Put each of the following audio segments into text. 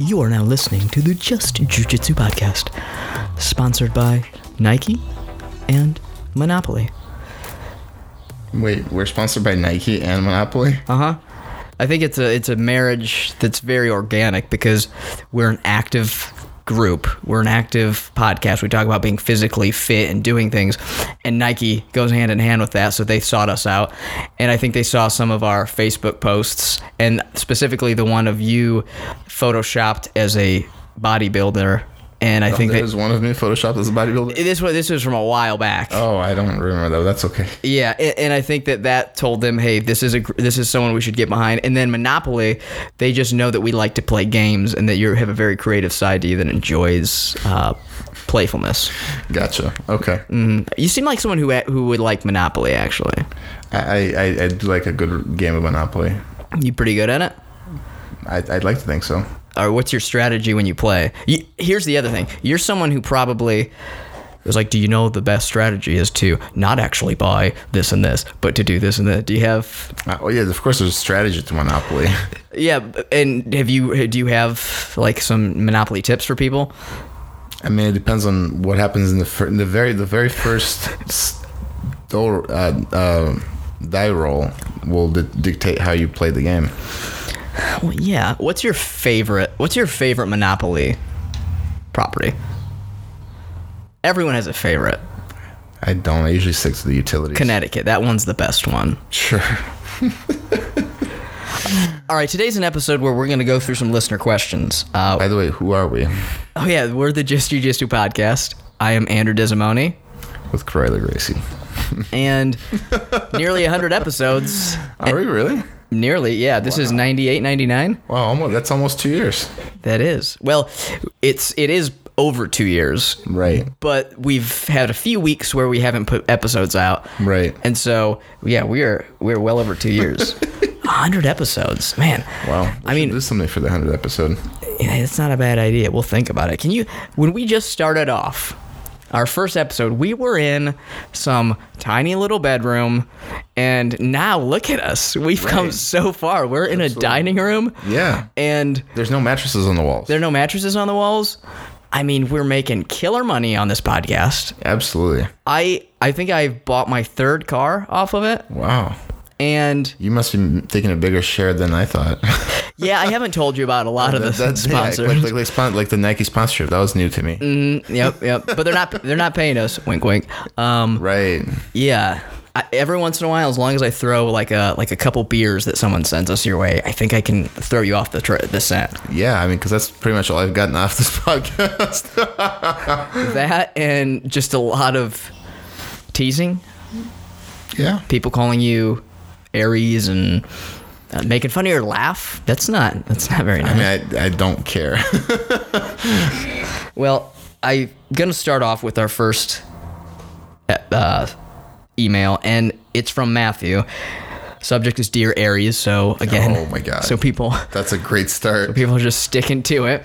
You are now listening to the Just Jiu-Jitsu podcast, sponsored by Nike and Monopoly. Wait, we're sponsored by Nike and Monopoly. Uh huh. I think it's a it's a marriage that's very organic because we're an active group. We're an active podcast. We talk about being physically fit and doing things, and Nike goes hand in hand with that. So they sought us out, and I think they saw some of our Facebook posts, and specifically the one of you photoshopped as a bodybuilder. And I think that There's one of me photoshopped as a bodybuilder. this was this was from a while back. oh, I don't remember though. That's okay. Yeah, a- and I think that that told them, hey, this is a this is someone we should get behind. And then Monopoly, they just know that we like to play games and that you have a very creative side to you that enjoys uh, playfulness. Gotcha. Okay. You seem like someone who who would like Monopoly. Actually, I, I I do like a good game of Monopoly. you pretty good at it. I, I'd like to think so. Or what's your strategy when you play? You, here's the other thing: you're someone who probably was like, do you know the best strategy is to not actually buy this and this, but to do this and that? Do you have Uh, oh yeah, of course. There's a strategy to Monopoly. Yeah, and have you do you have like some Monopoly tips for people? I mean, it depends on what happens in the fir- in the very the very first door, uh, uh, die roll will di- dictate how you play the game. Well, yeah. What's your favorite? What's your favorite Monopoly property? Everyone has a favorite. I don't. I usually stick to the utilities. Connecticut. That one's the best one. Sure. All right. Today's an episode where we're going to go through some listener questions. Uh, By the way, who are we? oh yeah, we're the Just Jiu Jitsu podcast. I am Andrew Desimone. With Corella Gracie. and nearly 100 episodes. Are we really? Nearly, yeah. This is 98, 99. Wow, almost. That's almost two years. That is. Well, it's it is over two years. Right. But we've had a few weeks where we haven't put episodes out. Right. And so yeah, we're we're well over two years. hundred episodes. Man. Wow. I mean do something for the hundred episode. yeah, it's not a bad idea. We'll think about it. Can you when we just started off our first episode, we were in some tiny little bedroom, and now look at us. We've come so far. We're in a dining room, Yeah. and There's no mattresses on the walls. there are no mattresses on the walls. I mean, we're making killer money on this podcast. Absolutely. I I think I've bought my third car off of it, Wow. And You must be taking a bigger share than I thought. yeah, I haven't told you about a lot of the That- that- yeah, sponsors. like, like, like, like the Nike sponsorship. That was new to me. Mm, yep, yep. But they're not they're not paying us. Wink, wink. Um, Right. yeah. I, every once in a while, as long as I throw like a like a couple beers that someone sends us your way, I think I can throw you off the tr- the scent. Yeah, I mean, because that's pretty much all I've gotten off this podcast. That and just a lot of teasing, yeah. people calling you Aries and uh, making fun of your laugh. That's not that's not very nice. I mean, I, I don't care. Well, I'm going to start off with our first uh, email, and it's from Matthew. Subject is Dear Aries, so again, Oh my God. so people that's a great start. people are just sticking to it.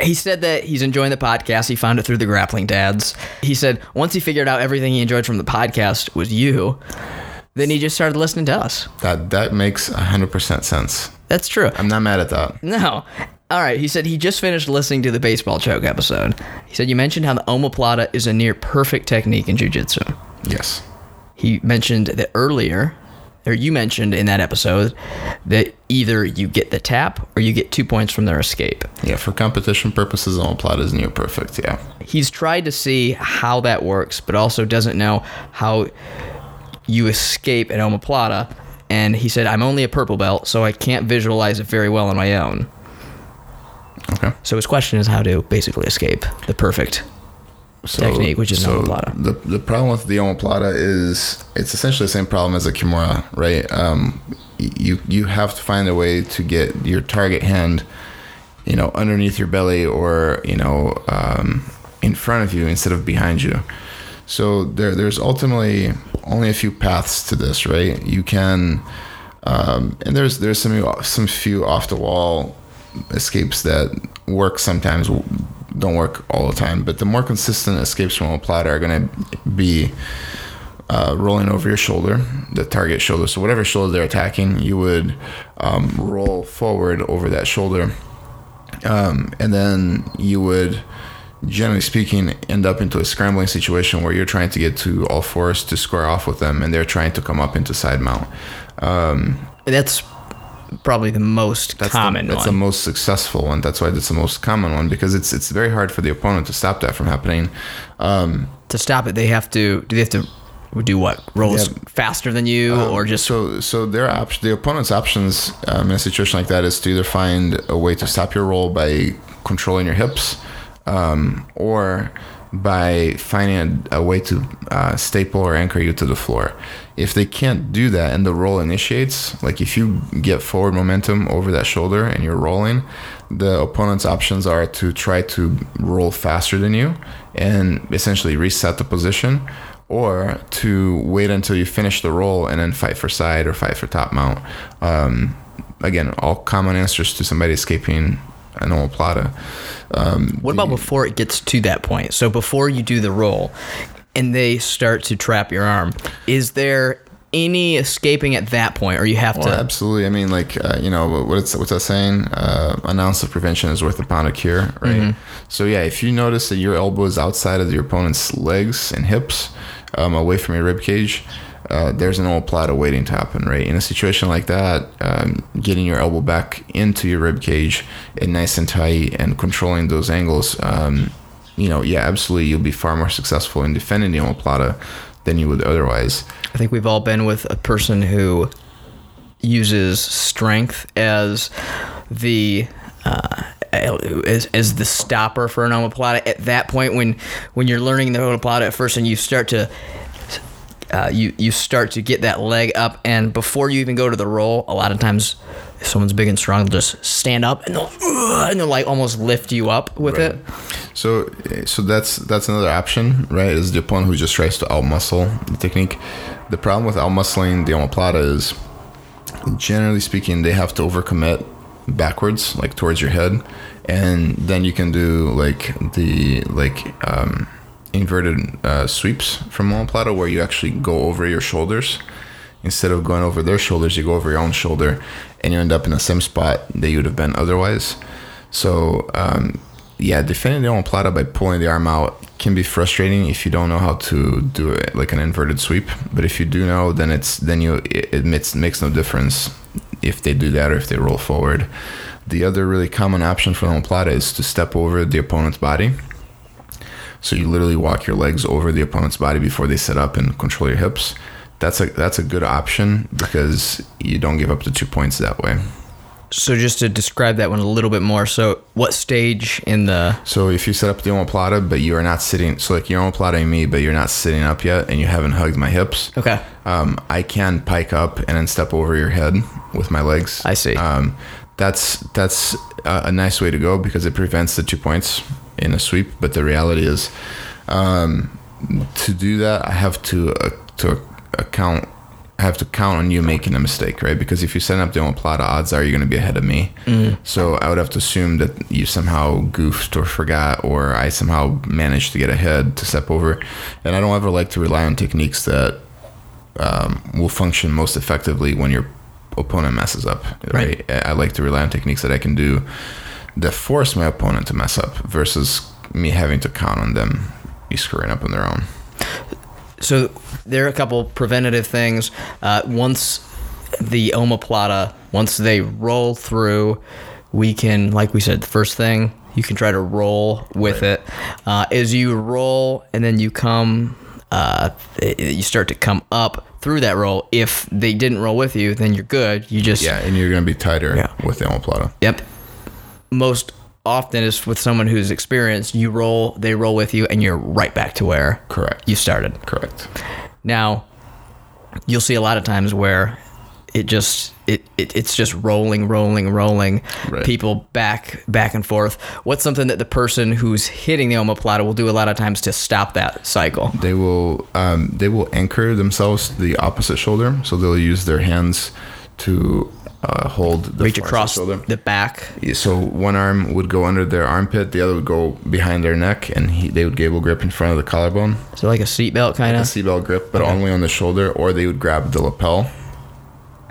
He said that he's enjoying the podcast. He found it through the grappling dads. He said once he figured out everything he enjoyed from the podcast was you, then he just started listening to us. That that makes hundred percent sense. That's true. I'm not mad at that. No. All right. He said he just finished listening to the baseball choke episode. He said you mentioned how the omoplata is a near perfect technique in jiu-jitsu. Yes. He mentioned that earlier, or you mentioned in that episode, that either you get the tap or you get two points from their escape. Yeah. For competition purposes, omoplata is near perfect. Yeah. He's tried to see how that works, but also doesn't know how you escape an omoplata. And he said, I'm only a purple belt, so I can't visualize it very well on my own. Okay. So his question is how to basically escape the perfect So, Technique, which is an omoplata. The the problem with the omoplata is it's essentially the same problem as a kimura, right? Um, you you have to find a way to get your target hand, you know, underneath your belly or you know um, in front of you instead of behind you. So there there's ultimately only a few paths to this, right? You can, um, and there's there's some some few off the wall escapes that work sometimes don't work all the time but the more consistent escapes from a platter are going to be uh, rolling over your shoulder, the target shoulder. So whatever shoulder they're attacking, you would um, roll forward over that shoulder, um, and then you would, generally speaking, end up into a scrambling situation where you're trying to get to all fours to square off with them, and they're trying to come up into side mount. Um, That's probably the most that's common the, that's one. the most successful one. That's why it's the most common one because it's it's very hard for the opponent to stop that from happening. Um, to stop it, they have to. Do they have to do what? Roll Yeah. faster than you, or just so so their op- the opponent's options um, in a situation like that is to either find a way to stop your roll by controlling your hips, um, or by finding a, a way to uh, staple or anchor you to the floor. If they can't do that and the roll initiates, like if you get forward momentum over that shoulder and you're rolling, the opponent's options are to try to roll faster than you and essentially reset the position or to wait until you finish the roll and then fight for side or fight for top mount. Um, again, all common answers to somebody escaping an omoplata. Um, what about before it gets to that point? So before you do the roll, and they start to trap your arm, is there any escaping at that point, or you have well, to? absolutely. I mean, like uh, you know, what it's what's that saying? Uh, an ounce of prevention is worth a pound of cure, right? So yeah, if you notice that your elbow is outside of your opponent's legs and hips, um, away from your rib cage. Uh, there's an omoplata waiting to happen, right? In a situation like that, um, getting your elbow back into your rib cage and nice and tight and controlling those angles, um, you know, yeah, absolutely, you'll be far more successful in defending the omoplata than you would otherwise. I think we've all been with a person who uses strength as the uh, as, as the stopper for an omoplata. At that point, when when you're learning the omoplata at first, and you start to uh, you you start to get that leg up, and before you even go to the roll, a lot of times, if someone's big and strong, they'll just stand up and they'll and they'll like almost lift you up with it. So, so that's that's another option, right? Is the opponent who just tries to outmuscle the technique. The problem with outmuscling the omoplata is, generally speaking, they have to overcommit backwards, like towards your head, and then you can do like the like um, inverted uh, sweeps from omoplata, where you actually go over your shoulders instead of going over their shoulders. You go over your own shoulder, and you end up in the same spot that you would have been otherwise. So. Um, yeah, defending the omoplata by pulling the arm out can be frustrating if you don't know how to do it like an inverted sweep. But if you do know, then it's then you it, it makes no difference if they do that or if they roll forward. The other really common option for the omoplata is to step over the opponent's body. So you literally walk your legs over the opponent's body before they sit up and control your hips. That's a that's a good option because you don't give up the two points that way. So just to describe that one a little bit more. So what stage in the So if you set up the omoplata, but you are not sitting, so like you're omoplataing me, but you're not sitting up yet, and you haven't hugged my hips. okay? Um, I can pike up and then step over your head with my legs. I see. Um, that's that's a, a nice way to go because it prevents the two points in a sweep. But the reality is, um, to do that, I have to uh, to account. I have to count on you making a mistake, right? Because if you set up the omoplata, odds are you're going to be ahead of me. So I would have to assume that you somehow goofed or forgot, or I somehow managed to get ahead to step over. And I don't ever like to rely on techniques that um, will function most effectively when your opponent messes up. Right. Right. I like to rely on techniques that I can do that force my opponent to mess up versus me having to count on them be screwing up on their own. So there are a couple preventative things. Uh, once the omoplata, once they roll through, we can, like we said, the first thing you can try to roll with it. Uh, as you roll and then you come, uh, you start to come up through that roll. If they didn't roll with you, then you're good. You just Yeah, and you're going to be tighter Yeah. with the omoplata. Yep. Most often is with someone who's experienced. You roll, they roll with you, and you're right back to where Correct. you started. Correct. Now, you'll see a lot of times where it just it, it it's just rolling, rolling, rolling. Right. People back back and forth. What's something that the person who's hitting the omoplata will do a lot of times to stop that cycle? They will um, they will anchor themselves to the opposite shoulder, so they'll use their hands to uh, hold the Reach across shoulder. the back. So one arm would go under their armpit, the other would go behind their neck, and he, they would gable grip in front of the collarbone, So like a seatbelt kind of? a of. seatbelt grip, but only on the shoulder, or they would grab the lapel.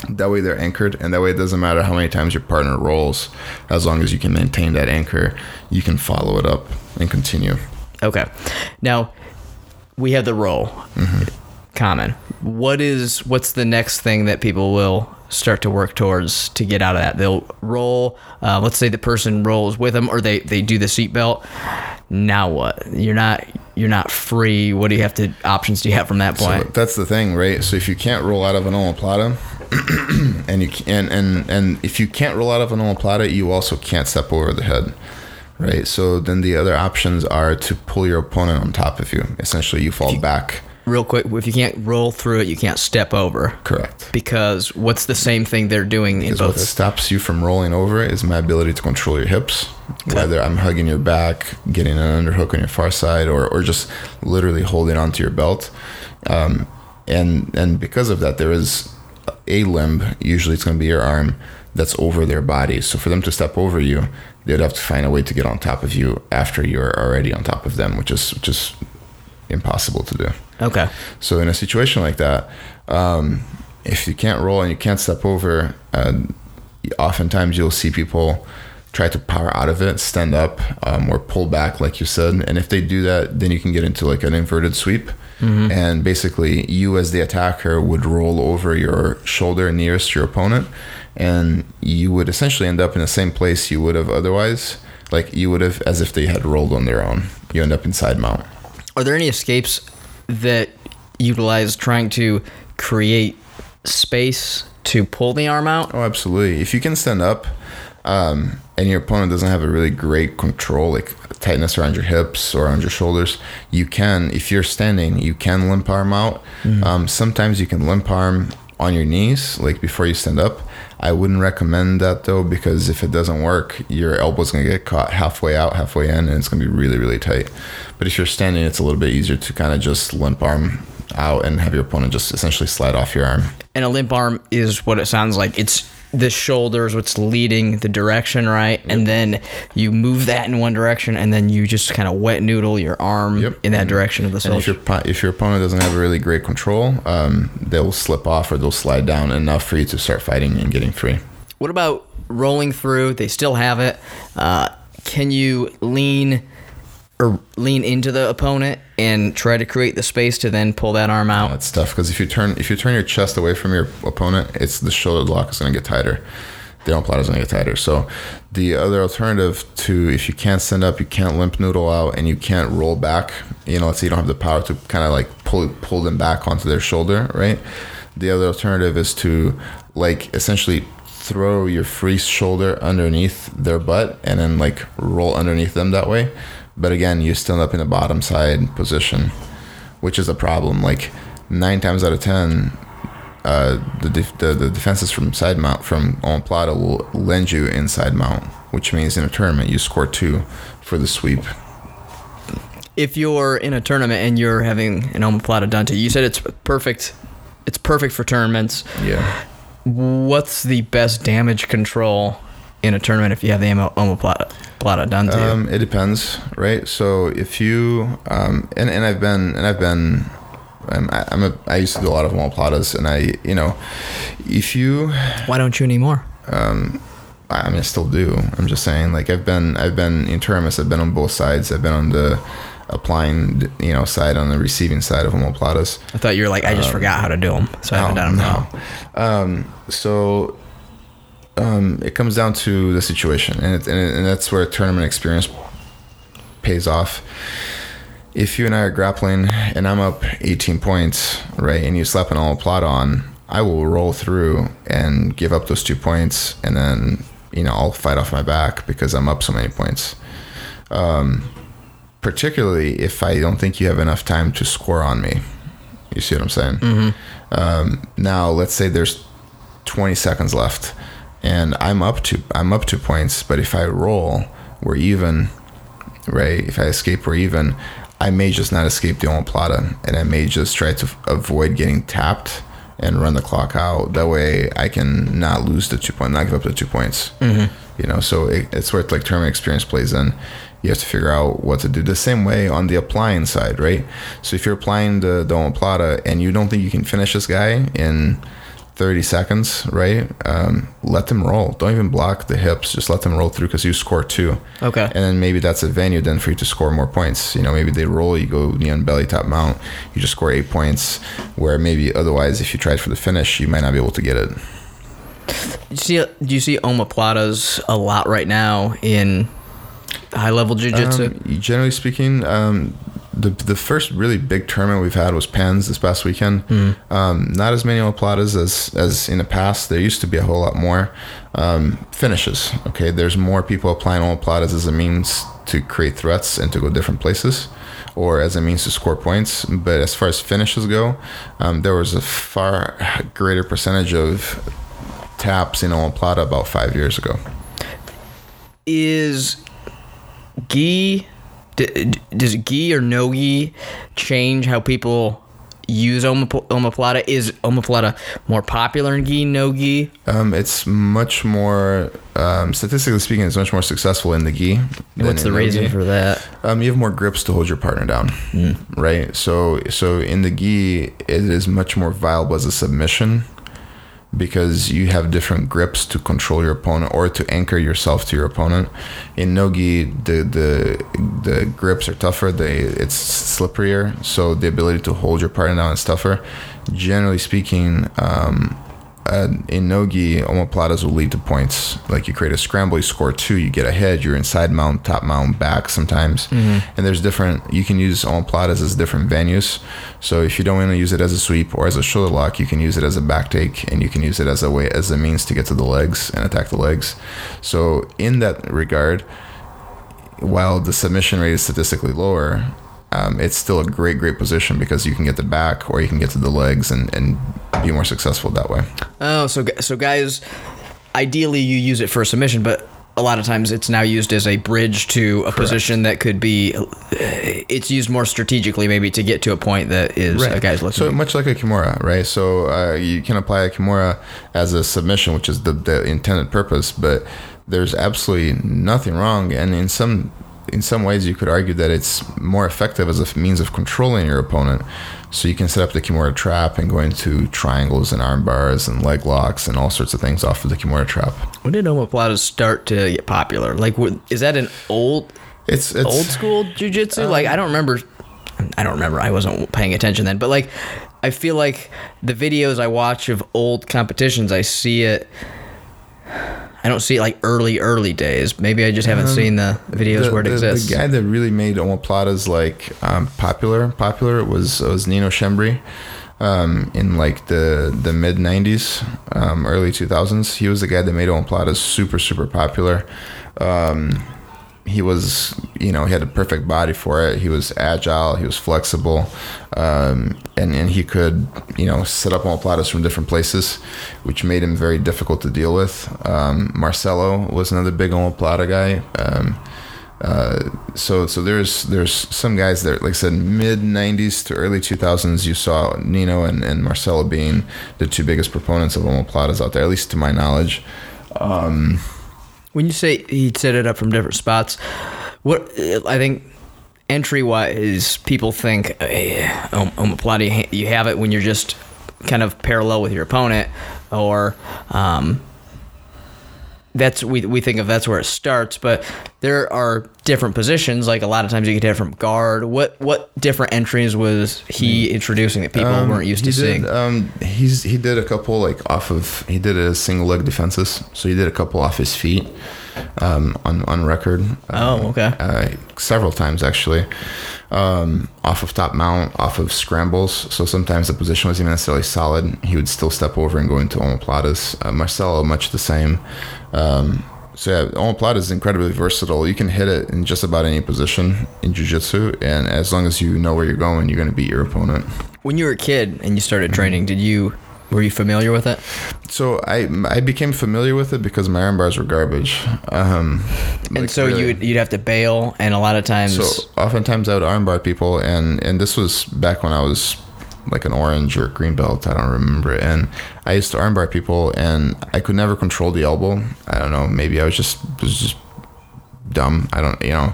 That way they're anchored, and that way it doesn't matter how many times your partner rolls, as long as you can maintain that anchor, you can follow it up and continue. Okay. Now we have the roll. Common. What is what's the next thing that people will start to work towards to get out of that? They'll roll. Uh, let's say the person rolls with them, or they they do the seatbelt. Now what? You're not you're not free. What do you have to options do you have from that So point? that's the thing, right? So if you can't roll out of an omoplata, and you can, and, and and if you can't roll out of an omoplata, you also can't step over the head, right? So then the other options are to pull your opponent on top of you. Essentially, you fall back. Real quick, if you can't roll through it, you can't step over. Correct. Because what's the same thing they're doing in Because what stops you from rolling over is my ability to control your hips. Whether I'm hugging your back, getting an underhook on your far side, or, or just literally holding onto your belt. Um, and and because of that, there is a limb. Usually, it's going to be your arm that's over their body. So for them to step over you, they'd have to find a way to get on top of you after you're already on top of them, which is which is impossible to do. Okay. So in a situation like that, um, if you can't roll and you can't step over, uh, oftentimes you'll see people try to power out of it, stand up, um, or pull back, like you said. And if they do that, then you can get into like an inverted sweep. And basically, you as the attacker would roll over your shoulder nearest your opponent, and you would essentially end up in the same place you would have otherwise. Like you would have, as if they had rolled on their own. You end up inside mount. Are there any escapes that utilize trying to create space to pull the arm out? Oh, absolutely. If you can stand up, um, and your opponent doesn't have a really great control, like tightness around your hips or around your shoulders, you can, if you're standing, you can limp arm out. Um, sometimes you can limp arm on your knees, like before you stand up. I wouldn't recommend that though, because if it doesn't work, your elbow's gonna get caught halfway out, halfway in, and it's gonna be really, really tight. But if you're standing, it's a little bit easier to kind of just limp arm out and have your opponent just essentially slide off your arm. And a limp arm is what it sounds like. It's the shoulders what's leading the direction, right? And then you move that in one direction, and then you just kind of wet noodle your arm Yep. in that direction of the And if your if your opponent doesn't have a really great control, um, they'll slip off or they'll slide down enough for you to start fighting and getting free. What about rolling through? They still have it. Uh, can you lean or lean into the opponent and try to create the space to then pull that arm out? That's tough because if you turn if you turn your chest away from your opponent, it's the shoulder lock is going to get tighter. The omoplata is going to get tighter. So the other alternative to if you can't stand up, you can't limp noodle out, and you can't roll back. You know, let's say you don't have the power to kind of like pull pull them back onto their shoulder, right? The other alternative is to like essentially throw your free shoulder underneath their butt and then like roll underneath them that way. But again, you stand up in the bottom side position, which is a problem. Like nine times out of ten, uh, the, def- the the defenses from side mount from omoplata will lend you inside mount, which means in a tournament you score two for the sweep. if you're in a tournament and you're having an omoplata done to you, you said it's perfect. It's perfect for tournaments. Yeah. What's the best damage control in a tournament if you have the omo- omoplata plata done to you? Um, it depends, right? So if you um, and and I've been and I've been. Um, I, I'm a, I used to do a lot of omoplatas, and I, you know, if you Why don't you anymore? I mean, I still do. I'm just saying, like, I've been, I've been in tournaments. I've been on both sides. I've been on the applying, you know, side on the receiving side of omoplatas. I thought you were like, I just forgot how to do them, so I haven't done them. no. Um, so um, it comes down to the situation, and, it, and, it, and that's where tournament experience pays off. If you and I are grappling and I'm up 18 points, right, and you slap an all plot on, I will roll through and give up those two points, and then you know I'll fight off my back because I'm up so many points. Um, particularly if I don't think you have enough time to score on me. You see what I'm saying? Um, now, let's say there's 20 seconds left, and I'm up to I'm up two points. But if I roll, we're even, right? If I escape, we're even. I may just not escape the omoplata, and I may just try to avoid getting tapped and run the clock out. That way, I can not lose the two point, not give up the two points. Mm-hmm. You know, so it, it's where like tournament experience plays in. You have to figure out what to do. The same way on the applying side, right? So if you're applying the the omoplata and you don't think you can finish this guy in 30 seconds, right? Um, let them roll. Don't even block the hips. Just let them roll through because you score two. Okay. And then maybe that's a venue then for you to score more points. You know, maybe they roll, you go knee on belly top mount, you just score eight points. Where maybe otherwise, if you tried for the finish, you might not be able to get it. You see, do you see omoplatas a lot right now in high level jiu-jitsu? Um, generally speaking, um, the the first really big tournament we've had was Pans this past weekend. Um, not as many omoplatas as as in the past. There used to be a whole lot more um, finishes. Okay, there's more people applying omoplatas as a means to create threats and to go different places. Or as a means to score points, but as far as finishes go, um, there was a far greater percentage of taps in omoplata about five years ago. is gi d- does gi or no gi change how people use omop- omoplata is omoplata more popular in gi no gi Um, it's much more, um, statistically speaking, it's much more successful in the gi. what's the reason no-gi. for that Um, you have more grips to hold your partner down, right? So, so in the gi, it is much more viable as a submission because you have different grips to control your opponent or to anchor yourself to your opponent. In no gi, the the the grips are tougher. They it's slipperier, so the ability to hold your partner down is tougher. Generally speaking, um, uh, in nogi, omoplatas will lead to points. Like you create a scramble, you score two, you get ahead. You're inside mount, top mount, back sometimes, and there's different. You can use omoplatas as different venues. So if you don't want to use it as a sweep or as a shoulder lock, you can use it as a back take, and you can use it as a way as a means to get to the legs and attack the legs. So in that regard, while the submission rate is statistically lower, um, it's still a great, great position because you can get the back or you can get to the legs and, and be more successful that way. oh so so guys ideally you use it for a submission but a lot of times it's now used as a bridge to a position that could be uh, it's used more strategically maybe to get to a point that is a guy's looking So much like a kimura, right? So uh, you can apply a kimura as a submission, which is the, the intended purpose, but there's absolutely nothing wrong. And in some in some ways, you could argue that it's more effective as a means of controlling your opponent. So you can set up the kimura trap and go into triangles and arm bars and leg locks and all sorts of things off of the kimura trap. when did omoplatas start to get popular like is that an old It's, it's old school jujitsu. like I don't remember. I don't remember. I wasn't paying attention then. But like, I feel like the videos I watch of old competitions, I see it. I don't see it like early, early days. Maybe I just haven't seen the videos the, where it the- exists. The guy that really made omoplatas like um, popular, popular was was Nino Schembri. Um, in like the the mid '90s, um, early 2000s, he was the guy that made omoplatas super super popular. Um, he was, you know, he had a perfect body for it. He was agile. He was flexible, um, and and he could, you know, set up omoplatas from different places, which made him very difficult to deal with. Um, Marcelo was another big omoplata guy. Um, uh, so so there's there's some guys that, like I said, mid '90s to early 2000s, you saw Nino and, and Marcelo being the two biggest proponents of omoplatas out there, at least to my knowledge. When you say he'd set it up from different spots, what I think entry wise, people think uh, um, omoplata. You have it when you're just kind of parallel with your opponent, or um, that's we we think of that's where it starts. But there are different positions. Like a lot of times you could hit from guard. What what different entries was he introducing that people weren't used to he seeing? um, he's he did a couple like off of he did a single leg defenses, so he did a couple off his feet um, on on record. Oh, okay. Uh, several times actually, um, off of top mount, off of scrambles. So sometimes the position wasn't even necessarily solid. He would still step over and go into omoplatas. Uh, Marcelo much the same. Um, so yeah, omoplata is incredibly versatile. You can hit it in just about any position in jiu-jitsu, and as long as you know where you're going, you're going to beat your opponent. when you were a kid and you started training, did you were you familiar with it? So I I became familiar with it because my arm bars were garbage. Um, And like so really. you'd you'd have to bail, and a lot of times. So oftentimes I would armbar people, and and this was back when I was like an orange or green belt. I don't remember. And I used to armbar people, and I could never control the elbow. I don't know. Maybe I was just was just dumb. I don't, you know.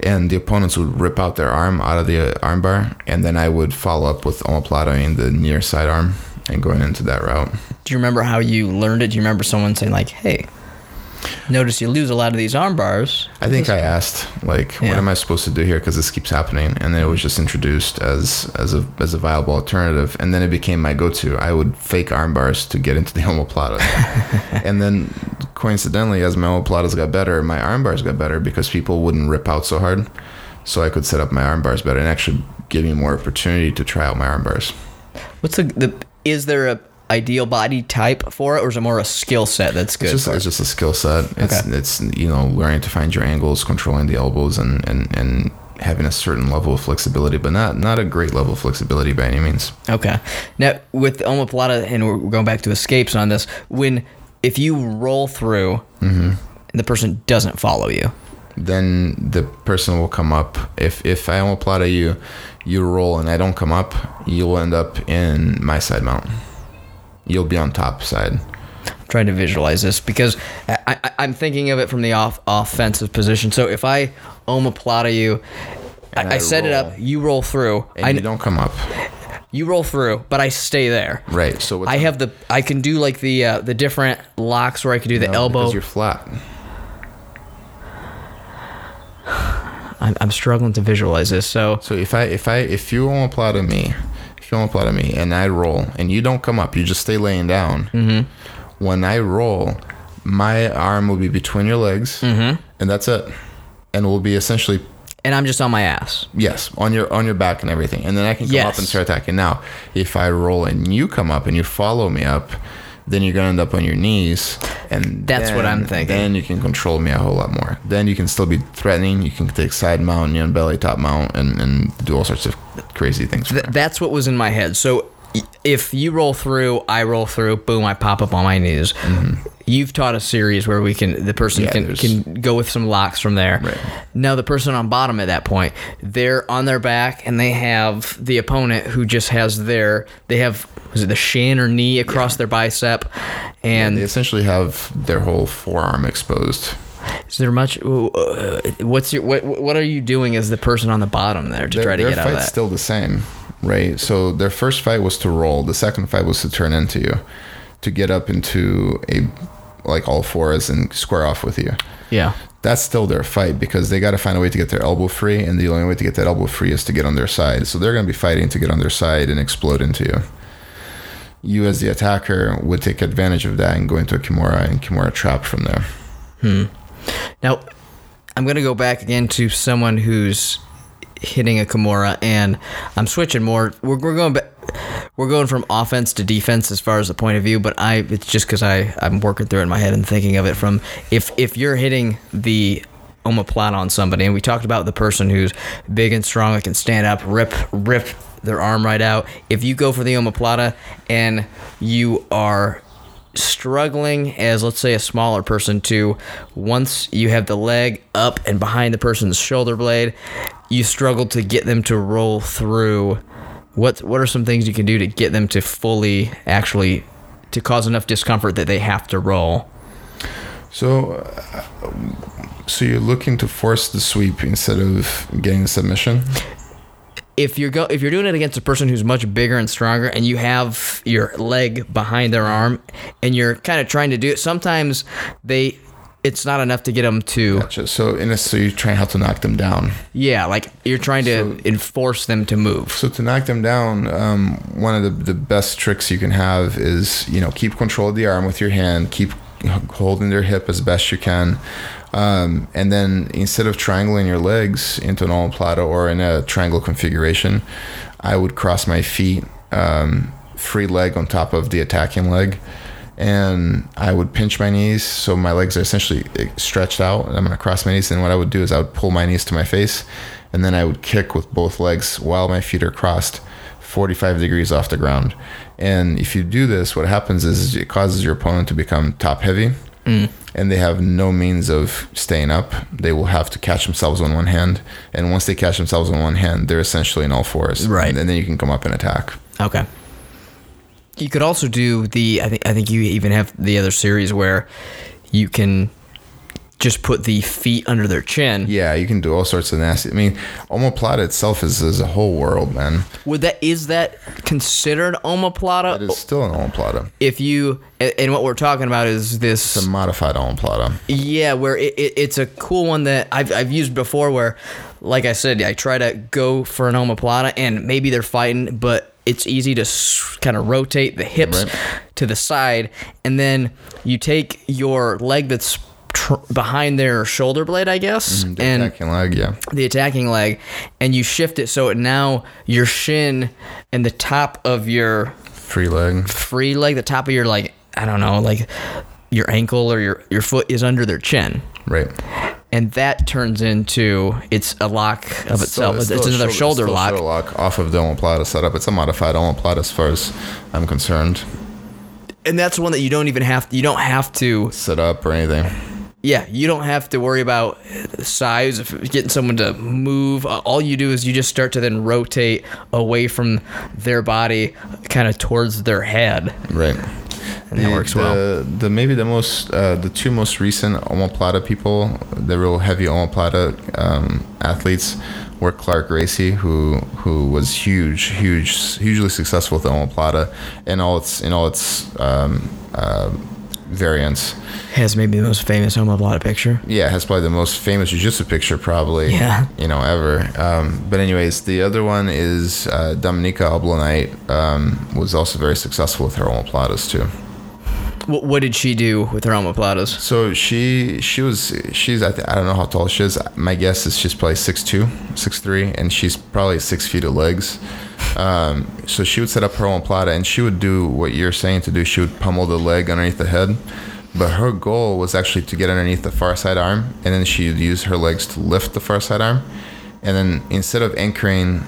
And the opponents would rip out their arm out of the uh, armbar, and then I would follow up with omoplata in the near sidearm and going into that route. Do you remember how you learned it? Do you remember someone saying like, "Hey, notice you lose a lot of these arm bars"? I think I asked, like, what am I supposed to do here? Because this keeps happening, and then it was just introduced as as a as a viable alternative, and then it became my go-to. I would fake arm bars to get into the omoplata, and then coincidentally, as my omoplatas got better, my arm bars got better because people wouldn't rip out so hard, so I could set up my arm bars better and actually give me more opportunity to try out my arm bars. What's the, the is there a ideal body type for it, or is it more a skill set that's good? It's just, it's just a skill set. It's Okay. it's you know learning to find your angles, controlling the elbows, and and and having a certain level of flexibility, but not not a great level of flexibility by any means. Okay. Now with omoplata, and we're going back to escapes on this. When if you roll through, Mm-hmm. and the person doesn't follow you, Then the person will come up. If if I omoplata you, you roll and I don't come up, you'll end up in my side mount. You'll be on top side. I'm trying to visualize this because I, I, I'm thinking of it from the off offensive position. So if I omoplata you, I, I I set it up, you roll through, And I you don't come up. you roll through, but I stay there. Right. So I have the I can do like the uh, the different locks where I can do the no, elbow. because you're flat. I'm, I'm struggling to visualize this. So So if I if I if you omoplata me, if you omoplata me and I roll and you don't come up, you just stay laying down. Mm-hmm. When I roll, my arm will be between your legs, mm-hmm. and that's it. And we'll be essentially and I'm just on my ass. yes on your on your back and everything, and then I can come up and start attacking. Now, if I roll and you come up and you follow me up, then you're gonna end up on your knees, and That's what I'm thinking. Then you can control me a whole lot more. Then you can still be threatening. You can take side mount, know, belly top mount, and and do all sorts of crazy things. Th- that's what was in my head. So if you roll through, I roll through, boom, I pop up on my knees. You've taught a series where we can the person Mm-hmm. Yeah, can there's- can go with some locks from there. Right. Now the person on bottom at that point, they're on their back and they have the opponent who just has their they have was it the shin or knee across their bicep, and They essentially have their whole forearm exposed. Is there much? Uh, what's your what what are you doing as the person on the bottom there to Their, try to get out of that? still the same, right? So their first fight was to roll. The second fight was to turn into you, to get up into a like all fours and square off with you. yeah. That's still their fight because they got to find a way to get their elbow free, and the only way to get that elbow free is to get on their side. So they're going to be fighting to get on their side and explode into you. You, as the attacker, would take advantage of that and go into a Kimura and Kimura trap from there. Now, I'm going to go back again to someone who's hitting a Kimura, and I'm switching more. We're, we're going back. We're going from offense to defense as far as the point of view, but I it's just because I I'm working through it in my head and thinking of it from if if you're hitting the omoplata on somebody, and we talked about the person who's big and strong that can stand up, rip rip their arm right out. If you go for the omoplata and you are struggling as let's say a smaller person to once you have the leg up and behind the person's shoulder blade you struggle to get them to roll through what what are some things you can do to get them to fully actually to cause enough discomfort that they have to roll So, uh, so you're looking to force the sweep instead of getting submission. If you're go if you're doing it against a person who's much bigger and stronger and you have your leg behind their arm and you're kind of trying to do it sometimes they it's not enough to get them to Gotcha. So, in a, so you're trying how to knock them down. yeah like you're trying to enforce them to move So to knock them down, um, one of the, the best tricks you can have is you know keep control of the arm with your hand, keep holding their hip as best you can, um, and then instead of triangling your legs into an omoplata or in a triangle configuration, I would cross my feet, um, free leg on top of the attacking leg. And I would pinch my knees so my legs are essentially eh, stretched out. I'm gonna cross my knees, and what I would do is I would pull my knees to my face, and then I would kick with both legs while my feet are crossed 45 degrees off the ground. And if you do this, what happens is it causes your opponent to become top heavy. And and they have no means of staying up. They will have to catch themselves on one hand, and once they catch themselves on one hand, they're essentially in all fours. Right. and then you can come up and attack. Okay. You could also do the. I think. I think you even have the other series where you can just put the feet under their chin. Yeah, you can do all sorts of nasty. I mean, omoplata itself is, is a whole world, man. Would that is that considered omoplata? It is still an omoplata. If you and what we're talking about is this. It's a modified omoplata. Yeah, where it, it, it's a cool one that I've, I've used before. Where, like I said, I try to go for an omoplata, and maybe they're fighting, but it's easy to kind of rotate the hips Right. to the side, and then you take your leg that's tr- behind their shoulder blade, I guess, mm, The and attacking leg, yeah. the attacking leg, and you shift it so it now your shin and the top of your Free leg. free leg, the top of your like I don't know, like your ankle or your your foot is under their chin, Right. and that turns into it's a lock of itself. It's, still a another shoulder, still lock. shoulder lock off of the omoplata setup. It's a modified omoplata as far as I'm concerned. and that's one that you don't even have. You don't have to. Set up or anything. Yeah, you don't have to worry about the size of getting someone to move. All you do is you just start to then rotate away from their body, kind of towards their head, Right. and that works well. the, The maybe the most uh, the two most recent omoplata people, the real heavy omoplata um, athletes, were Clark Gracie, who who was huge, huge, hugely successful with the omoplata in all its in all its um, uh, variants. Has maybe the most famous omoplata picture. Yeah, has probably the most famous jiu-jitsu picture probably Yeah. you know ever. Um, but anyways, the other one is uh, Dominyka Obelenyte um, was also very successful with her omoplatas too. What, what did she do with her omoplatas? So she she was she's I, th- I don't know how tall she is. My guess is she's probably 6'2", 6'3", and she's probably six feet of legs. Um, so she would set up her omoplata and she would do what you're saying to do. She would pummel the leg underneath the head, but her goal was actually to get underneath the far side arm, and then she would use her legs to lift the far side arm, and then instead of anchoring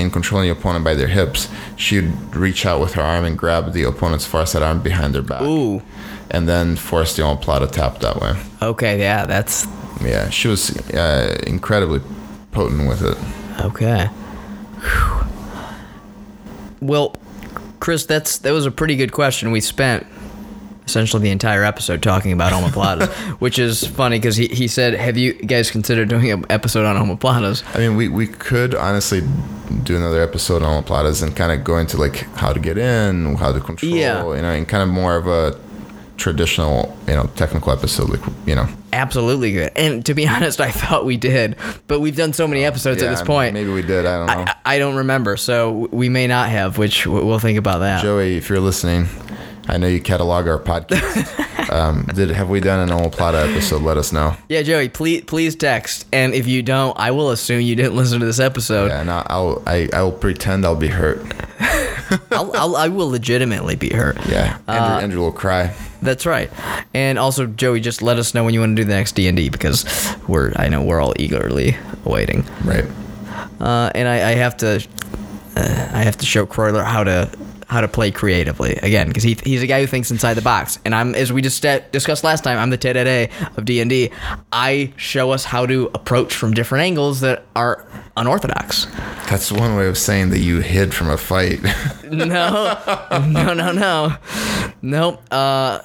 and controlling the opponent by their hips, she'd reach out with her arm and grab the opponent's far side arm behind their back Ooh. and then force the omoplata tap that way. Okay, yeah, that's Yeah, she was uh, incredibly potent with it. okay. Whew. Well, Chris, that's that was a pretty good question. We spent essentially the entire episode talking about omoplatas, which is funny because he, he said, "Have you guys considered doing an episode on omoplatas?" I mean, we, we could honestly do another episode on omoplatas and kind of go into like how to get in, how to control, Yeah. you know, and kind of more of a traditional, you know, technical episode, like you know. Absolutely good. And to be honest, I thought we did, but we've done so many episodes at this point. maybe we did. I don't know. I, I don't remember, so we may not have. Which we'll think about that. Joey, if you're listening, I know you catalog our podcast. um, did have we done an omoplata episode? Let us know. Yeah, Joey, please please text. And if you don't, I will assume you didn't listen to this episode. Yeah, and I'll, I'll I, I will pretend I'll be hurt. I'll, I'll, I will legitimately be hurt. Yeah, Andrew, Andrew will cry. That's right. And also, Joey, just let us know when you want to do the next D and D because we're I know we're all eagerly awaiting. Right. Uh, and I, I have to uh, I have to show Croyler how to how to play creatively. Again because he, he's a guy who thinks inside the box. And I'm as we just st- discussed last time I'm the Ted of D and D. I show us how to approach from different angles that are unorthodox. That's one way of saying that you hid from a fight. no. No no no. Nope. Uh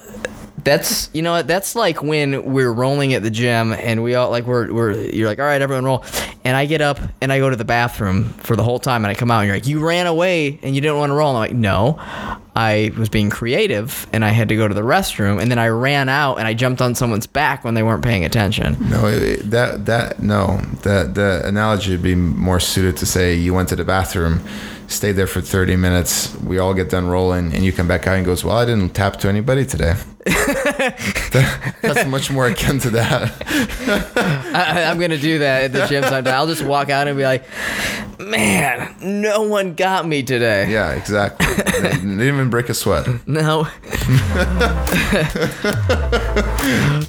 that's you know what that's like when we're rolling at the gym and we all like we're we're you're like all right everyone roll. And I get up and I go to the bathroom for the whole time and I come out and you're like you ran away and you didn't want to roll. And I'm like no. I was being creative and I had to go to the restroom and then I ran out and I jumped on someone's back when they weren't paying attention. No, that that no, that the analogy would be more suited to say you went to the bathroom, stayed there for 30 minutes, we all get done rolling, and you come back out and goes, "Well, I didn't tap to anybody today." That's much more akin to that. I, I'm gonna do that at the gym sometime I'll just walk out and be like man no one got me today Yeah, exactly. They didn't even break a sweat. No.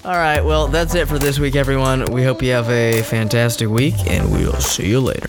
All right. Well, that's it for this week, everyone. We hope you have a fantastic week, and we'll see you later.